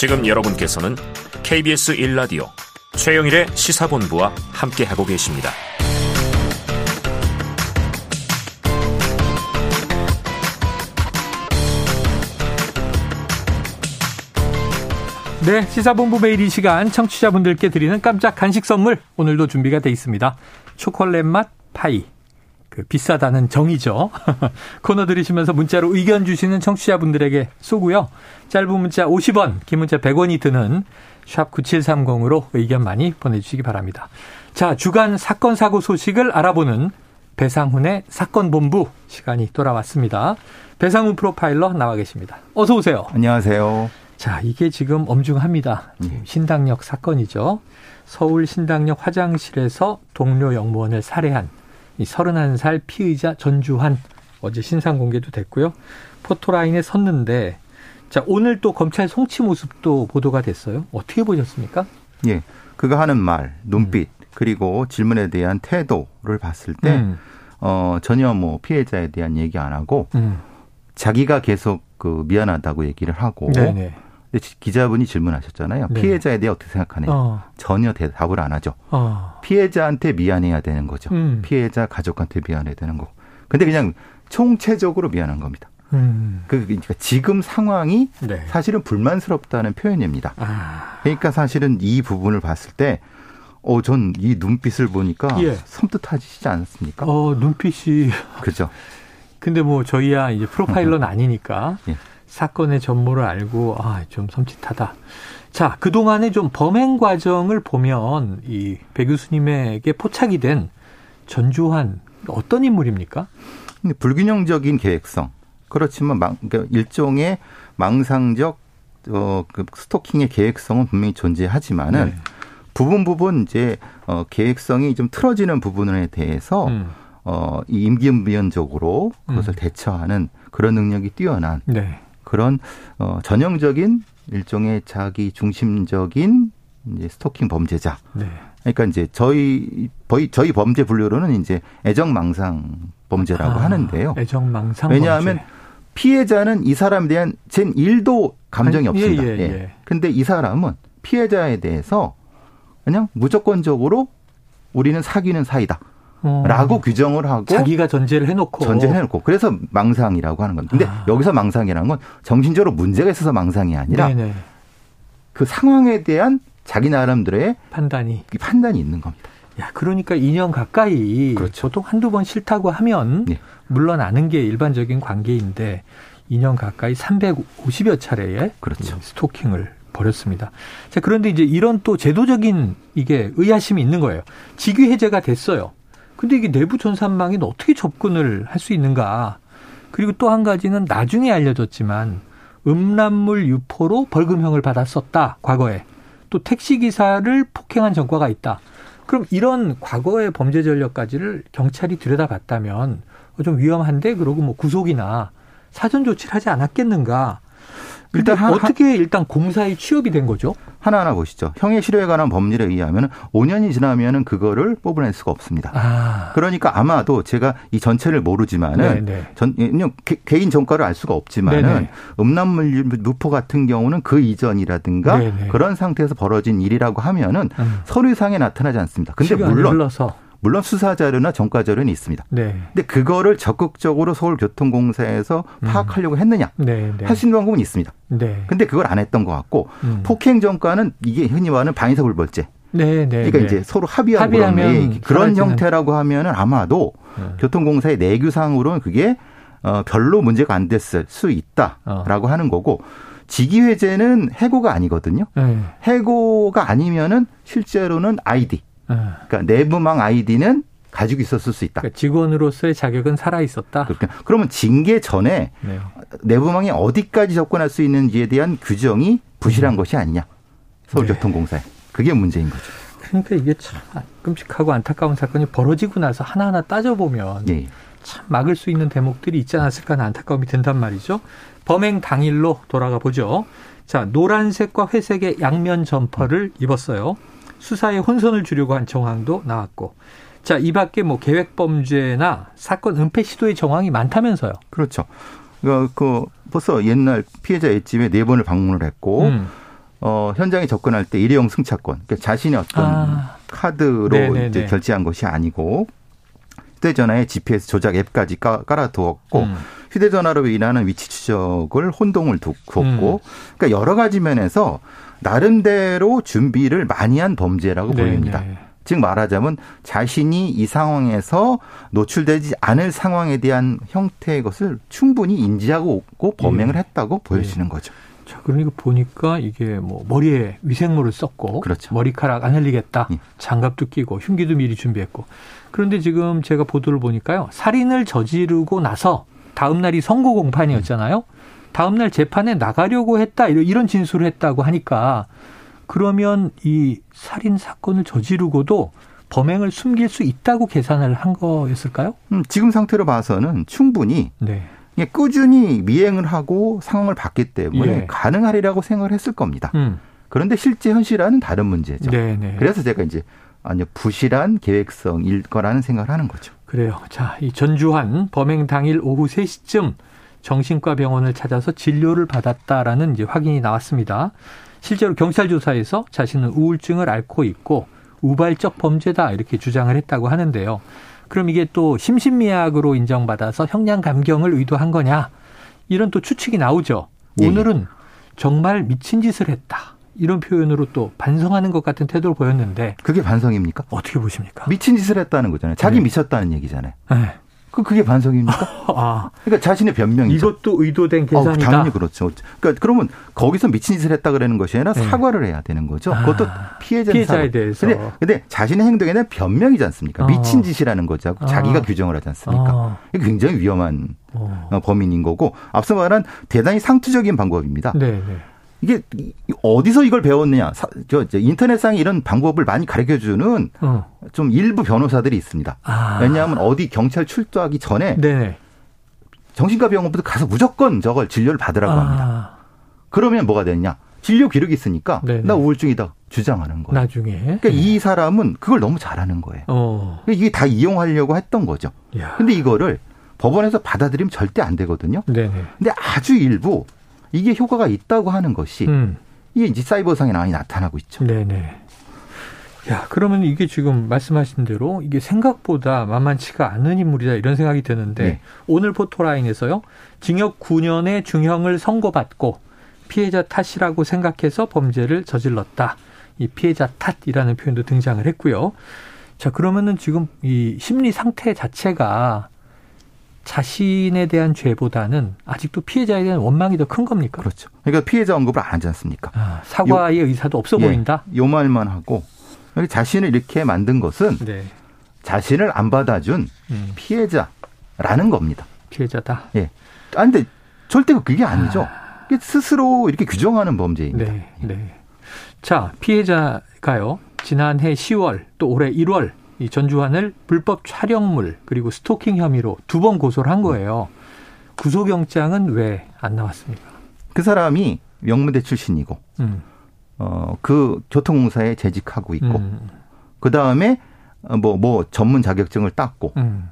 지금 여러분께서는 KBS 1라디오 최영일의 시사본부와 함께하고 계십니다. 네, 시사본부 매일 이 시간 청취자분들께 드리는 깜짝 간식 선물 오늘도 준비가 돼 있습니다. 초콜릿 맛 파이. 그 비싸다는 정의죠. 코너 들으시면서 문자로 의견 주시는 청취자분들에게 쏘고요. 짧은 문자 50원, 긴 문자 100원이 드는 샵 9730으로 의견 많이 보내주시기 바랍니다. 자, 주간 사건 사고 소식을 알아보는 배상훈의 사건 본부 시간이 돌아왔습니다. 배상훈 프로파일러 나와 계십니다. 어서 오세요. 안녕하세요. 자, 이게 지금 엄중합니다. 예. 신당역 사건이죠. 서울 신당역 화장실에서 동료 영무원을 살해한 이 31살 피의자 전주환 어제 신상 공개도 됐고요. 포토라인에 섰는데 자, 오늘 또 검찰 송치 모습도 보도가 됐어요. 어떻게 보셨습니까? 예. 그가 하는 말, 눈빛, 음. 그리고 질문에 대한 태도를 봤을 때 음. 어, 전혀 뭐 피해자에 대한 얘기 안 하고 음. 자기가 계속 그 미안하다고 얘기를 하고 네네. 기자분이 질문하셨잖아요. 네. 피해자에 대해 어떻게 생각하냐. 어. 전혀 대답을 안 하죠. 어. 피해자한테 미안해야 되는 거죠. 음. 피해자 가족한테 미안해야 되는 거. 근데 그냥 총체적으로 미안한 겁니다. 음. 그, 그러니까 지금 상황이 네. 사실은 불만스럽다는 표현입니다. 아. 그러니까 사실은 이 부분을 봤을 때 어, 전 이 눈빛을 보니까 예. 섬뜩하시지 않습니까? 어, 눈빛이. 그죠. 근데 뭐 저희야 이제 프로파일러는 아니니까 예. 사건의 전모를 알고 아, 좀 섬찟하다. 자, 그동안의 좀 범행 과정을 보면 이 배 교수님에게 포착이 된 전주환 어떤 인물입니까? 불균형적인 계획성. 그렇지만 망, 그러니까 일종의 망상적 어, 그 스토킹의 계획성은 분명히 존재하지만은 네. 부분 부분 이제 어, 계획성이 좀 틀어지는 부분에 대해서 음. 어, 이 임기응변적으로 그것을 음. 대처하는 그런 능력이 뛰어난 네. 그런 어 전형적인 일종의 자기 중심적인 이제 스토킹 범죄자. 네. 그러니까 이제 저희 거의 저희 범죄 분류로는 이제 애정망상 범죄라고 아, 하는데요. 애정망상 왜냐하면 범죄. 피해자는 이 사람에 대한 젠 일도 감정이 아니, 예, 없습니다. 예, 예, 예. 근데 이 사람은 피해자에 대해서 그냥 무조건적으로 우리는 사귀는 사이다. 어. 라고 규정을 하고 자기가 전제를 해놓고 전제를 해놓고 그래서 망상이라고 하는 겁니다. 근데 아. 여기서 망상이라는 건 정신적으로 문제가 있어서 망상이 아니라 네네. 그 상황에 대한 자기 나름대로의 판단이 판단이 있는 겁니다. 야, 그러니까 2년 가까이 그렇죠. 보통 한두 번 싫다고 하면 네. 물러나는 게 일반적인 관계인데 2년 가까이 350여 차례의 그렇죠. 스토킹을 벌였습니다. 자, 그런데 이제 이런 또 제도적인 이게 의아심이 있는 거예요. 직위 해제가 됐어요. 근데 이게 내부 전산망에 어떻게 접근을 할 수 있는가? 그리고 또 한 가지는 나중에 알려졌지만 음란물 유포로 벌금형을 받았었다. 과거에. 또 택시 기사를 폭행한 전과가 있다. 그럼 이런 과거의 범죄 전력까지를 경찰이 들여다봤다면 좀 위험한데 그러고 뭐 구속이나 사전 조치를 하지 않았겠는가? 일단 하, 어떻게 일단 공사에 취업이 된 거죠? 하나하나 보시죠. 형의 실효에 관한 법률에 의하면 5년이 지나면은 그거를 뽑아낼 수가 없습니다. 아. 그러니까 아마도 제가 이 전체를 모르지만은 네네. 전 개, 개인 정가를 알 수가 없지만은 네네. 음란물 유포 같은 경우는 그 이전이라든가 네네. 그런 상태에서 벌어진 일이라고 하면은 음. 서류상에 나타나지 않습니다. 근데 물론 흘러서. 물론 수사 자료나 정가 자료는 있습니다. 네. 근데 그거를 적극적으로 서울교통공사에서 음. 파악하려고 했느냐? 네, 네. 할수 있는 방법은 있습니다. 네. 근데 그걸 안 했던 것 같고 음. 폭행 정가는 이게 흔히 말하는 방위사불벌죄. 네, 네. 그러니까 네. 이제 서로 합의한 그런, 그런 형태라고 하면은 아마도 네. 교통공사의 내규상으로는 그게 어 별로 문제가 안 됐을 수 있다라고 어. 하는 거고 직위해제는 해고가 아니거든요. 네. 해고가 아니면은 실제로는 아이디 그러니까 내부망 아이디는 가지고 있었을 수 있다. 그러니까 직원으로서의 자격은 살아 있었다. 그러니까 그러면 징계 전에 네. 내부망이 어디까지 접근할 수 있는지에 대한 규정이 부실한 음. 것이 아니냐. 서울교통공사에. 네. 그게 문제인 거죠. 그러니까 이게 참 끔찍하고 안타까운 사건이 벌어지고 나서 하나하나 따져보면 네. 참 막을 수 있는 대목들이 있지 않았을까 하는 안타까움이 든단 말이죠. 범행 당일로 돌아가 보죠. 자, 노란색과 회색의 양면 점퍼를 입었어요. 수사에 혼선을 주려고 한 정황도 나왔고. 자, 이 밖에 뭐 계획 범죄나 사건 은폐 시도의 정황이 많다면서요. 그렇죠. 그, 그 벌써 옛날 피해자 옆집에 네 번을 방문을 했고 음. 어, 현장에 접근할 때 일회용 승차권, 그러니까 자신의 어떤 아. 카드로 네네네. 이제 결제한 것이 아니고 휴대전화에 GPS 조작 앱까지 깔아두었고 음. 휴대전화로 인하는 위치 추적을 혼동을 두었고 음. 그러니까 여러 가지 면에서 나름대로 준비를 많이 한 범죄라고 네네. 보입니다. 즉 말하자면 자신이 이 상황에서 노출되지 않을 상황에 대한 형태의 것을 충분히 인지하고 범행을 예. 했다고 보여지는 예. 거죠. 자, 그러니까 보니까 이게 뭐 머리에 위생물을 썼고 그렇죠. 머리카락 안 흘리겠다. 예. 장갑도 끼고 흉기도 미리 준비했고. 그런데 지금 제가 보도를 보니까요. 살인을 저지르고 나서 다음 날이 선고 공판이었잖아요. 다음 날 재판에 나가려고 했다. 이런 진술을 했다고 하니까 그러면 이 살인 사건을 저지르고도 범행을 숨길 수 있다고 계산을 한 거였을까요? 음, 지금 상태로 봐서는 충분히 네. 꾸준히 미행을 하고 상황을 봤기 때문에 예. 가능하리라고 생각을 했을 겁니다. 음. 그런데 실제 현실화는 다른 문제죠. 네네. 네. 그래서 제가 이제 아니요 부실한 계획성일 거라는 생각을 하는 거죠. 그래요. 자, 이 전주환 범행 당일 오후 3시쯤 정신과 병원을 찾아서 진료를 받았다라는 이제 확인이 나왔습니다. 실제로 경찰 조사에서 자신은 우울증을 앓고 있고 우발적 범죄다 이렇게 주장을 했다고 하는데요. 그럼 이게 또 심신미약으로 인정받아서 형량 감경을 의도한 거냐? 이런 또 추측이 나오죠. 예. 오늘은 정말 미친 짓을 했다. 이런 표현으로 또 반성하는 것 같은 태도를 보였는데 그게 반성입니까? 어떻게 보십니까? 미친 짓을 했다는 거잖아요. 자기 네. 미쳤다는 얘기잖아요. 네. 그 그게 반성입니까? 아, 그러니까 자신의 변명이죠. 이것도 의도된 계산이다. 어, 당연히 그렇죠. 그러니까 그러면 거기서 미친 짓을 했다 그러는 것이 아니라 네. 사과를 해야 되는 거죠. 아, 그것도 피해자 피해자에. 대해서. 근데, 근데 자신의 행동에 대한 변명이지 않습니까? 어. 미친 짓이라는 거죠. 어. 자기가 규정을 하지 않습니까? 어. 이게 굉장히 위험한 어. 범인인 거고 앞서 말한 대단히 상투적인 방법입니다. 네, 네. 이게 어디서 이걸 배웠느냐? 저 인터넷상에 이런 방법을 많이 가르쳐 주는 어. 좀 일부 변호사들이 있습니다. 아. 왜냐하면 어디 경찰 출두하기 전에 네. 정신과 병원부터 가서 무조건 저걸 진료를 받으라고 아. 합니다. 그러면 뭐가 되느냐? 진료 기록이 있으니까 네네. 나 우울증이다 주장하는 거예요. 나중에. 그러니까 네. 이 사람은 그걸 너무 잘하는 거예요. 어. 그러니까 이게 다 이용하려고 했던 거죠. 야. 근데 이거를 법원에서 받아들이면 절대 안 되거든요. 네네. 근데 아주 일부 이게 효과가 있다고 하는 것이 음. 이게 이제 사이버상에 많이 나타나고 있죠. 네네. 야, 그러면 이게 지금 말씀하신 대로 이게 생각보다 만만치가 않은 인물이다 이런 생각이 드는데 네. 오늘 포토라인에서요. 징역 9년의 중형을 선고받고 피해자 탓이라고 생각해서 범죄를 저질렀다. 이 피해자 탓이라는 표현도 등장을 했고요. 자, 그러면은 지금 이 심리 상태 자체가 자신에 대한 죄보다는 아직도 피해자에 대한 원망이 더 큰 겁니까? 그렇죠. 그러니까 피해자 언급을 안 하지 않습니까? 아, 사과의 요, 의사도 없어 예, 보인다. 요 말만 하고 자신을 이렇게 만든 것은 네. 자신을 안 받아준 음. 피해자라는 겁니다. 피해자다. 예. 아 근데 절대 그게 아니죠. 아. 스스로 이렇게 규정하는 범죄입니다. 네. 네. 자, 피해자가요. 지난해 10월 또 올해 1월 이 전주환을 불법 촬영물 그리고 스토킹 혐의로 두 번 고소를 한 거예요. 구속영장은 왜 안 나왔습니까? 그 사람이 명문대 출신이고, 음. 어, 그 교통공사에 재직하고 있고, 음. 그 다음에 뭐, 뭐 전문 자격증을 땄고, 음.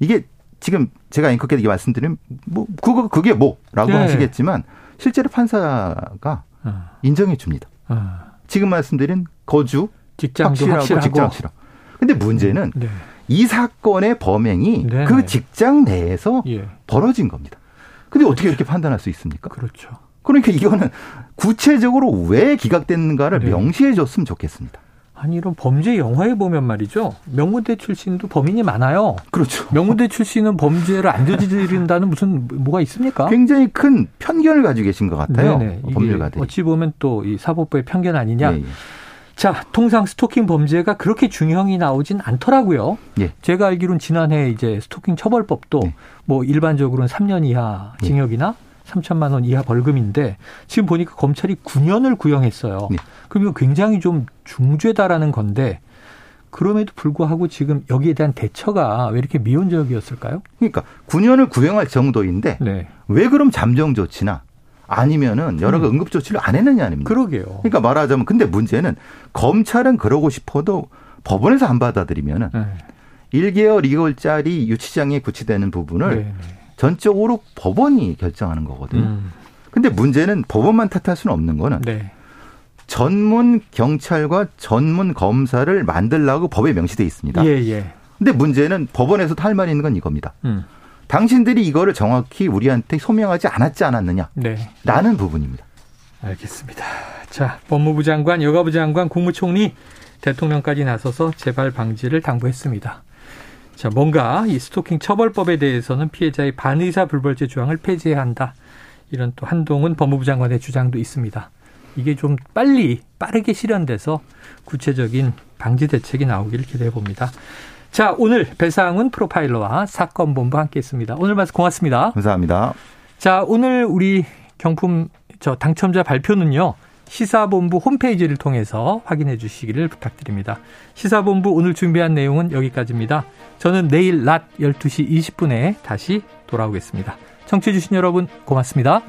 이게 지금 제가 앵커께 말씀드리면, 뭐, 그거, 그게 뭐? 라고 네. 하시겠지만, 실제로 판사가 어. 인정해 줍니다. 어. 지금 말씀드린 거주, 직장도 확실하고, 확실하고. 직장 확실하고. 근데 문제는 네. 이 사건의 범행이 네네. 그 직장 내에서 예. 벌어진 겁니다. 근데 어떻게 이렇게 판단할 수 있습니까? 그렇죠. 그러니까 이거는 구체적으로 왜 기각됐는가를 네. 명시해 줬으면 좋겠습니다. 아니 이런 범죄 영화에 보면 말이죠. 명문대 출신도 범인이 많아요. 그렇죠. 명문대 출신은 범죄를 안 저지른다는 무슨 뭐가 있습니까? 굉장히 큰 편견을 가지고 계신 것 같아요. 네네. 법률가들이. 어찌 보면 또 이 사법부의 편견 아니냐. 네, 네. 자, 통상 스토킹 범죄가 그렇게 중형이 나오진 않더라고요. 예. 제가 알기로는 지난해 이제 스토킹 처벌법도 예. 뭐 일반적으로는 3년 이하 예. 징역이나 예. 3천만 원 이하 벌금인데 지금 보니까 검찰이 9년을 구형했어요. 예. 그러면 굉장히 좀 중죄다라는 건데 그럼에도 불구하고 지금 여기에 대한 대처가 왜 이렇게 미온적이었을까요? 그러니까 9년을 구형할 정도인데 네. 왜 그럼 잠정 조치나 아니면은 여러 음. 응급 조치를 안 했느냐 아닙니까? 그러게요. 그러니까 말하자면 근데 문제는 검찰은 그러고 싶어도 법원에서 안 받아들이면은 네. 1개월, 2개월짜리 유치장에 구치되는 부분을 네, 네. 전적으로 법원이 결정하는 거거든요. 음. 근데 문제는 법원만 탓할 수는 없는 거는 네. 전문 경찰과 전문 검사를 만들라고 법에 명시돼 있습니다. 예, 예. 근데 문제는 법원에서 할 말이 있는 건 이겁니다. 음. 당신들이 이거를 정확히 우리한테 소명하지 않았지 않았느냐? 네. 라는 부분입니다. 알겠습니다. 자, 법무부 장관, 여가부 장관, 국무총리, 대통령까지 나서서 재발 방지를 당부했습니다. 자, 뭔가 이 스토킹 처벌법에 대해서는 피해자의 반의사 불벌죄 조항을 폐지해야 한다. 이런 또 한동훈 법무부 장관의 주장도 있습니다. 이게 좀 빨리 빠르게 실현돼서 구체적인 방지 대책이 나오기를 기대해 봅니다. 자, 오늘 배상훈 프로파일러와 사건 본부 함께 했습니다. 오늘 말씀 고맙습니다. 감사합니다. 자, 오늘 우리 경품 저 당첨자 발표는요. 시사본부 홈페이지를 통해서 확인해 주시기를 부탁드립니다. 시사본부 오늘 준비한 내용은 여기까지입니다. 저는 내일 낮 12시 20분에 다시 돌아오겠습니다. 청취해 주신 여러분 고맙습니다.